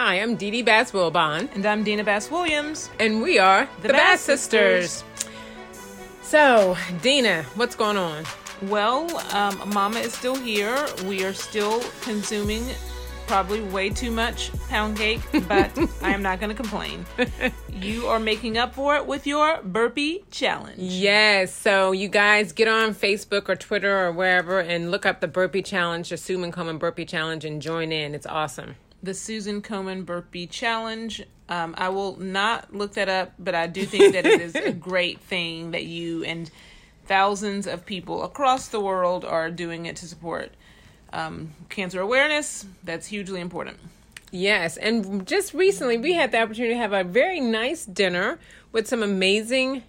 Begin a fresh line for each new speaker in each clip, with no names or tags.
Hi, I'm Dee Dee Bass Wilbon,
And I'm Dina Bass Williams.
and we are the,
The
Bass,
Bass
Sisters.
Sisters.
So, Dina, what's going on?
Well, um, Mama is still here. We are still consuming probably way too much pound cake, but I am not going to complain. You are making up for it with your burpee challenge.
Yes, so you guys get on Facebook or Twitter or wherever and look up the Burpee Challenge, the Susan Komen Burpee Challenge, and join in. It's awesome.
The Susan Komen Burpee Challenge. Um, I will not look that up, but I do think that it is a great thing that you and thousands of people across the world are doing it to support um, cancer awareness. That's hugely important.
Yes, and just recently we had the opportunity to have a very nice dinner with some amazing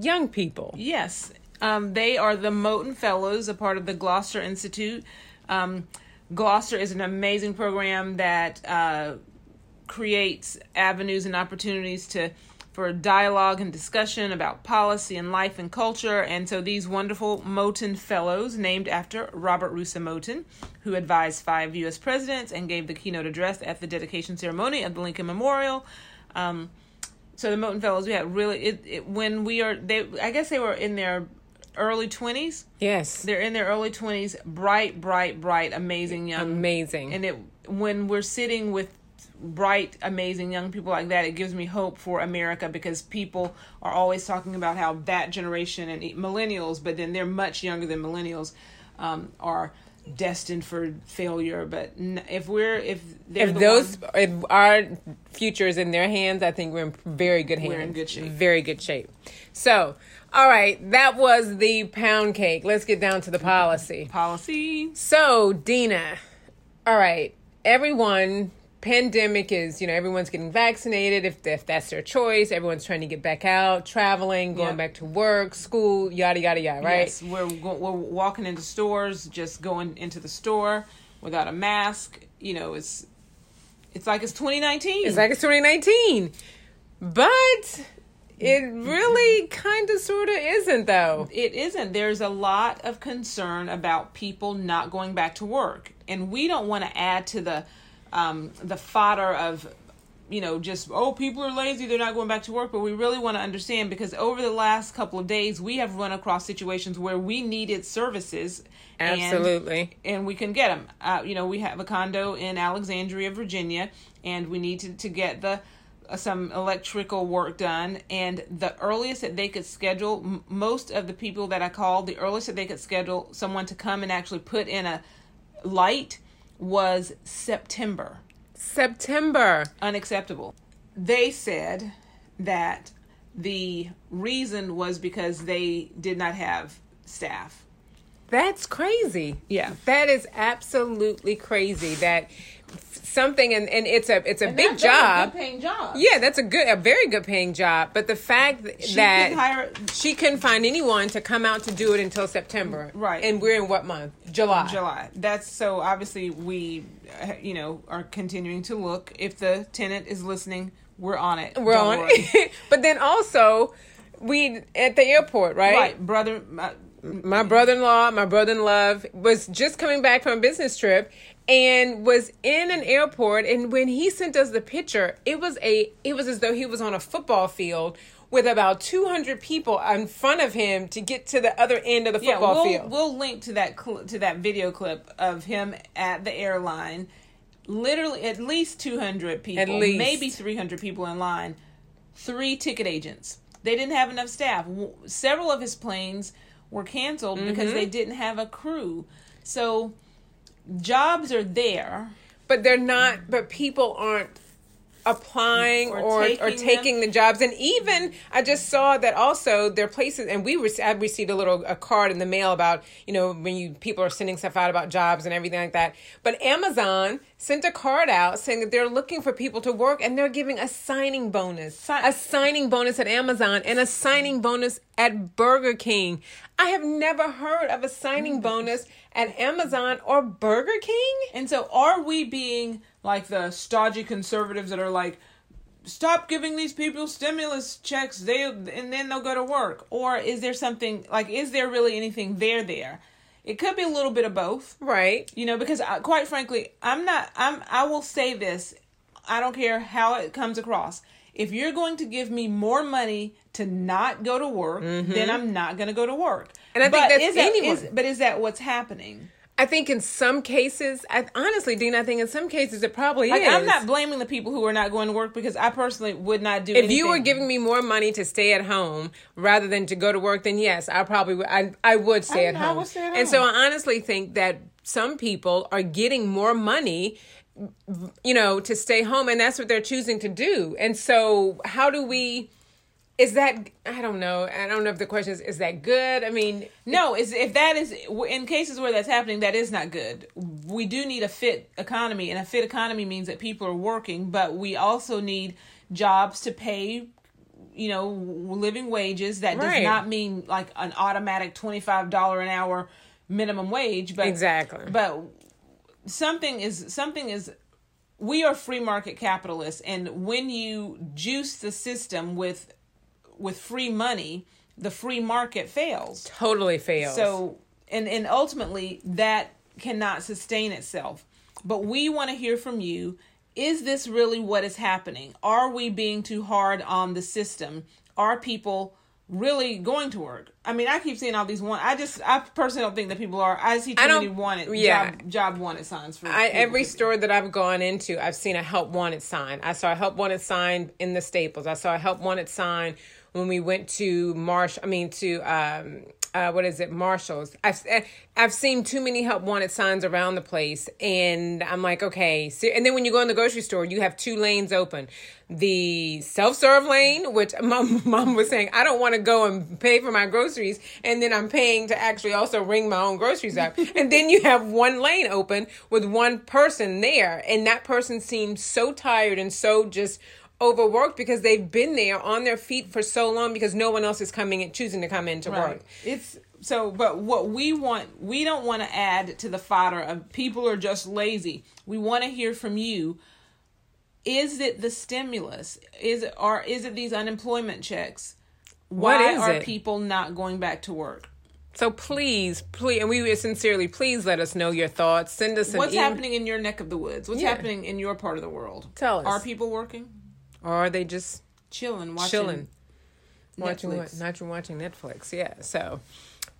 young people.
Yes, um, they are the Moton Fellows, a part of the Gloucester Institute. Um, Gloucester is an amazing program that uh, creates avenues and opportunities to for dialogue and discussion about policy and life and culture. And so these wonderful Moton Fellows, named after Robert Russa Moton, who advised five U.S. presidents and gave the keynote address at the dedication ceremony of the Lincoln Memorial. Um, so the Moton Fellows, we had really it, it when we are they I guess they were in their early twenties.
Yes,
They're in their early twenties, bright, bright, bright, amazing young
amazing.
and it when we're sitting with bright amazing young people like that it gives me hope for america because people are always talking about how that generation and millennials but then they're much younger than millennials um, are destined for failure but n- if we're if they're
if those
ones-
if our future is in their hands, I think we're in very good hands.
We're in good shape.
Very good shape. So, all right, that was the pound cake. Let's get down to the policy.
policy
So, Dina, all right, everyone, pandemic is, you know, everyone's getting vaccinated if, if that's their choice. Everyone's trying to get back out, traveling, going
Yeah.
back to work, school, yada, yada, yada, right?
Yes, we're we're walking into stores, just going into the store without a mask. You know, it's it's like it's 2019.
It's like it's 2019. But it really kind of sort of isn't, though.
it isn't. There's a lot of concern about people not going back to work, and we don't want to add to the um, the fodder of you know just oh people are lazy they're not going back to work but we really want to understand because over the last couple of days we have run across situations where we needed services and-
Absolutely.
and we can get them. Uh, you know, we have a condo in Alexandria, Virginia, and we need to, to get the uh, some electrical work done. And the earliest that they could schedule, m- most of the people that I called, the earliest that they could schedule someone to come and actually put in a light was September.
September.
Unacceptable. They said that the reason was because they did not have staff.
That's crazy.
Yeah.
That is absolutely crazy that something and, and it's a it's a big
That's a
job.
good-paying job.
Yeah, that's a good a very good paying job, but the fact
She
that
hire
she couldn't find anyone to come out to do it until September.
Right.
And we're in what month? July.
July. That's so obviously we, uh, you know, are continuing to look. If the tenant is listening, we're on it.
We're
Don't
on.
worry.
but then also we at the airport, right?
right, brother. My,
my brother-in-law, my brother-in-law was just coming back from a business trip and was in an airport and when he sent us the picture, it was a it was as though he was on a football field with about 200 people in front of him to get to the other end of the
yeah,
football
we'll
field.
we'll link to that cl- to that video clip of him at the airline. Literally, at least two hundred people,
At least.
maybe three hundred people in line. Three ticket agents. They didn't have enough staff. Several of his planes were canceled
Mm-hmm.
because they didn't have a crew. So jobs are there.
but they're not but people aren't applying
Or
or or
taking
taking, the jobs. And even i just saw that also there are places and we rec- I received a little a card in the mail about you know when you people are sending stuff out about jobs and everything like that. But amazon sent a card out saying that they're looking for people to work and they're giving a signing bonus
Si-
a signing bonus at amazon and a signing bonus at burger king. I have never heard of a signing bonus at amazon or burger king.
And so, are we being like the stodgy conservatives that are like, stop giving these people stimulus checks, they and then they'll go to work, or is there something like, is there really anything there there? It could be a little bit of both,
right
you know, because I, quite frankly, I'm not. I'm. I will say this I don't care how it comes across. If you're going to give me more money to not go to work, then I'm not going to go to work.
Mm-hmm. And I think that's
is
anyone.
is- but is that what's happening?
I think in some cases, I, honestly, Dean, I think in some cases it probably
Like,
is.
I'm not blaming the people who are not going to work because I personally would not do.
if you were giving me more money to stay at home rather than to go to work, then yes, I probably would. I, I would stay
I-
at home.
would stay at
And so. I honestly think that some people are getting more money, you know, to stay home, and that's what they're choosing to do. And so, how do we? Is that I don't know. I don't know if the question is is that good. I mean,
No, is if that is in cases where that's happening, that is not good. We do need a fit economy, and a fit economy means that people are working, but we also need jobs to pay, you know, living wages. That does
Right.
not mean like an automatic twenty five dollar an hour minimum wage, but
Exactly.
But something is something is. We are free market capitalists, and when you juice the system with with free money, the free market fails.
totally fails.
So, and and ultimately that cannot sustain itself. But we want to hear from you. Is this really what is happening? Are we being too hard on the system? Are people really going to work? I mean, I keep seeing all these one. I just, I personally don't think that people are. I see too
I don't-
many wanted
yeah.
job job wanted signs for
I, every store that I've gone into, I've seen a help wanted sign. I saw a help wanted sign in the Staples. I saw a help wanted sign when we went to Marsh. I mean to um, uh, what is it, Marshalls. I've I've seen too many help wanted signs around the place, and I'm like, okay. So, and then when you go in the grocery store, you have two lanes open: the self serve lane, which mom, mom was saying, I don't want to go and pay for my groceries, and then I'm paying to actually also ring my own groceries up. and then you have one lane open with one person there, and that person seems so tired and so just overworked because they've been there on their feet for so long because no one else is coming and choosing to come in to work.
It's so, but what we want, we don't want to add to the fodder of people are just lazy. We want to hear from you. Is it the stimulus? Is it or is it these unemployment checks? Why are
it?
people not going back to work?
So please, please, and we sincerely please let us know your thoughts. Send us an
What's
email.
happening in your neck of the woods? What's
Yeah.
happening in your part of the world?
Tell us.
Are people working?
Or are they just
Chilling, watching,
chilling? watching what?
Netflix.
Not watching Netflix. Yeah. So,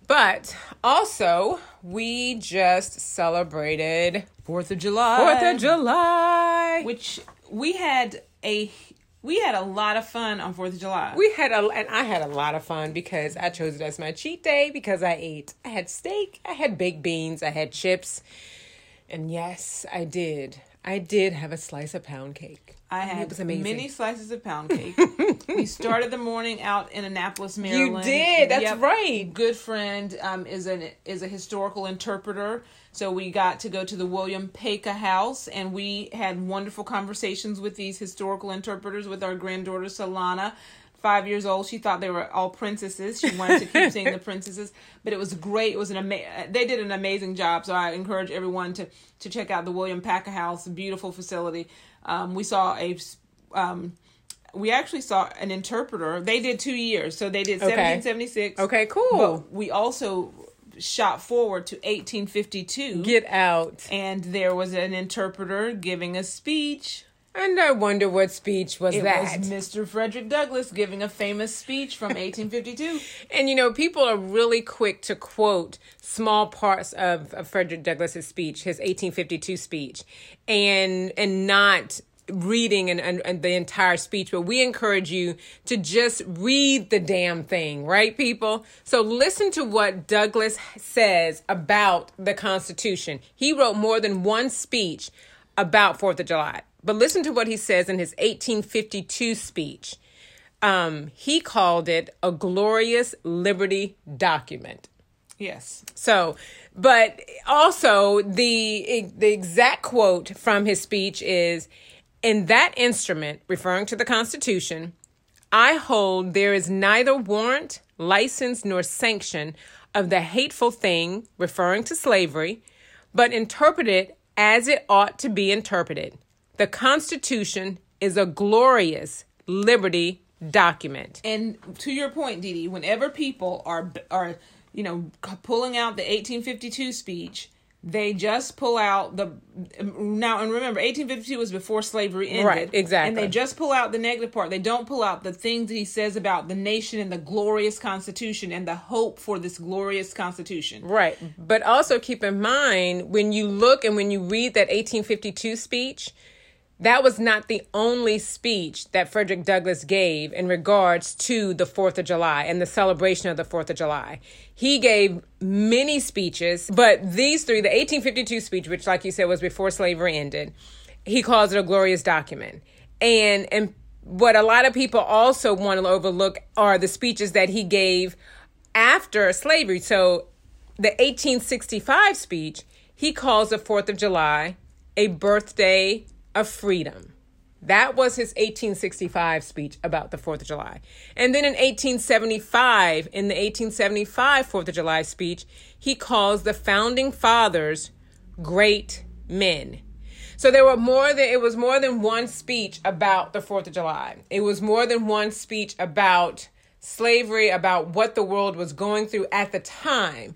but also we just celebrated
Fourth of July.
Fourth of July.
which we had a we had a lot of fun on Fourth of July.
we had a and I had a lot of fun because I chose it as my cheat day because I ate. I had steak. I had baked beans. I had chips, and yes, I did. I did have a slice of pound cake.
I had
it was amazing.
many slices of pound cake. we started the morning out in Annapolis, Maryland.
You did, that's right.
Good friend um, is an is a historical interpreter, so we got to go to the William Paca House, and we had wonderful conversations with these historical interpreters with our granddaughter Solana. Five years old, she thought they were all princesses. She wanted to keep seeing the princesses, but it was great. It was an ama- They did an amazing job. So I encourage everyone to to check out the William Paca House, beautiful facility. Um, we saw a um, we actually saw an interpreter. They did two years, so they did
Okay.
1776.
Okay, cool.
We also shot forward to 1852,
Get out.
and there was an interpreter giving a speech.
And I wonder what speech was
It
that.
was Mr. Frederick Douglass giving a famous speech from 1852.
And you know, people are really quick to quote small parts of, of Frederick Douglass's speech, his 1852 speech, and and not reading and, and, and the entire speech. But we encourage you to just read the damn thing, right, people? So listen to what Douglass says about the Constitution. He wrote more than one speech about Fourth of July. But listen to what he says in his 1852 speech um, he called it a glorious liberty document.
Yes.
So, but also the the exact quote from his speech is in that instrument referring to the Constitution, I hold there is neither warrant, license nor sanction of the hateful thing referring to slavery, but interpret it as it ought to be interpreted. The Constitution is a glorious liberty document.
And to your point, Dee Dee, whenever people are are you know pulling out the 1852 speech, they just pull out the now and remember 1852 was before slavery ended
Right, exactly.
and they just pull out the negative part they don't pull out the things he says about the nation and the glorious constitution and the hope for this glorious constitution
Right. But also keep in mind when you look and when you read that 1852 speech, that was not the only speech that Frederick Douglass gave in regards to the 4th of July and the celebration of the 4th of July. He gave many speeches, but these three, the 1852 speech, which like you said was before slavery ended, he calls it a glorious document. And and what a lot of people also want to overlook are the speeches that he gave after slavery. So the 1865 speech, he calls the 4th of July a birthday of freedom. That was his 1865 speech about the 4th of July. And then in 1875, in the 1875 4th of July speech, he calls the founding fathers great men. So there were more than it was more than one speech about the 4th of July. It was more than one speech about slavery, about what the world was going through at the time.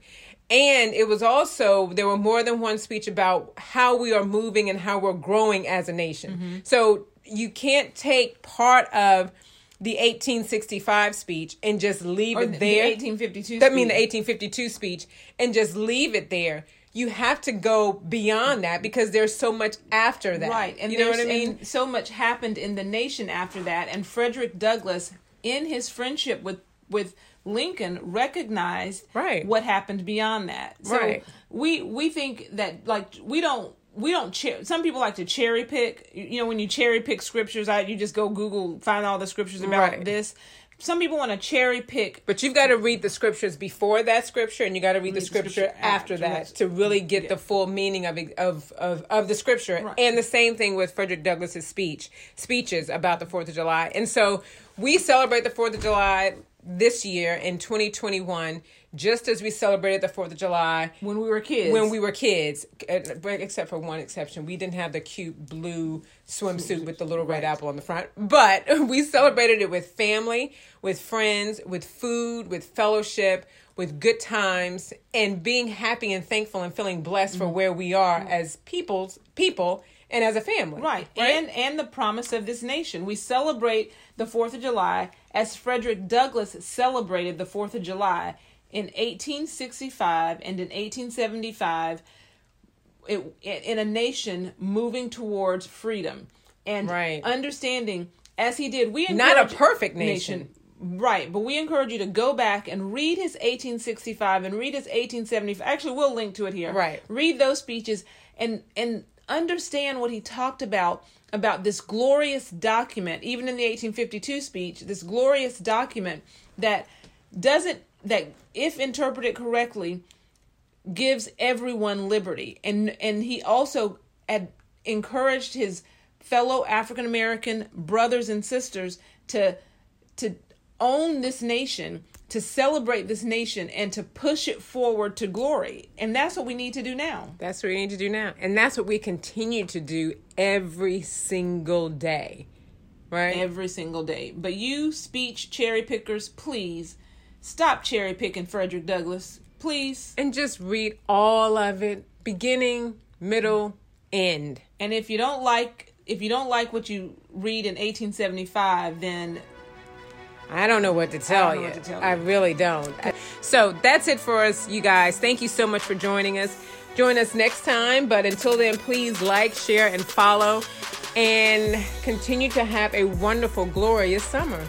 And it was also, there were more than one speech about how we are moving and how we're growing as a nation. Mm-hmm. So you can't take part of the 1865 speech and just leave
or
it
the
there.
1852
That mean the 1852 speech and just leave it there. You have to go beyond that because there's so much after that.
Right, and
you know what I
there's-
mean?
so much happened in the nation after that, and Frederick Douglass, in his friendship with with Lincoln, recognized
Right.
what happened beyond that. So
Right.
we we think that like we don't. We don't. Cher- some people like to cherry pick. You know, when you cherry pick scriptures, I you just go Google, find all the scriptures about
Right.
this. Some people want to cherry pick
But you've got to read the scriptures before that scripture, and you got to read the
the
scripture
scripture
after that to really get the full meaning of of of, of the scripture.
Right.
And the same thing with Frederick Douglass's speech speeches about the Fourth of July. And so we celebrate the Fourth of July this year in 2021, just as we celebrated the Fourth of July
when we were kids.
when we were kids, except for one exception. We didn't have the cute blue swimsuit with the little red apple on the front, but we celebrated it with family, with friends, with food, with fellowship, with good times, and being happy and thankful and feeling blessed for mm-hmm. where we are mm-hmm. as people's people and as a family.
Right. And and the promise of this nation. We celebrate the 4th of July as Frederick Douglass celebrated the 4th of July in 1865 and in 1875 it, in a nation moving towards freedom and
Right.
understanding as he did. We
Not a
encourage-
perfect nation.
Right, but we encourage you to go back and read his 1865 and read his 1875. Actually, we'll link to it here.
Right.
Read those speeches and and understand what he talked about about this glorious document, even in the 1852 speech, this glorious document that doesn't that if interpreted correctly gives everyone liberty. And and he also had encouraged his fellow African American brothers and sisters to to own this nation, to celebrate this nation and to push it forward to glory. And that's what we need to do now.
That's what we need to do now. And that's what we continue to do every single day. Right?
Every single day. But you speech cherry pickers, please stop cherry picking Frederick Douglass. Please.
and just read all of it, beginning, middle, end.
And if you don't like if you don't like what you read in 1875, then
I don't know what to tell
don't
you.
to tell
I really don't. So that's it for us, you guys. Thank you so much for joining us. Join us next time. But until then, please like, share, and follow. And continue to have a wonderful, glorious summer.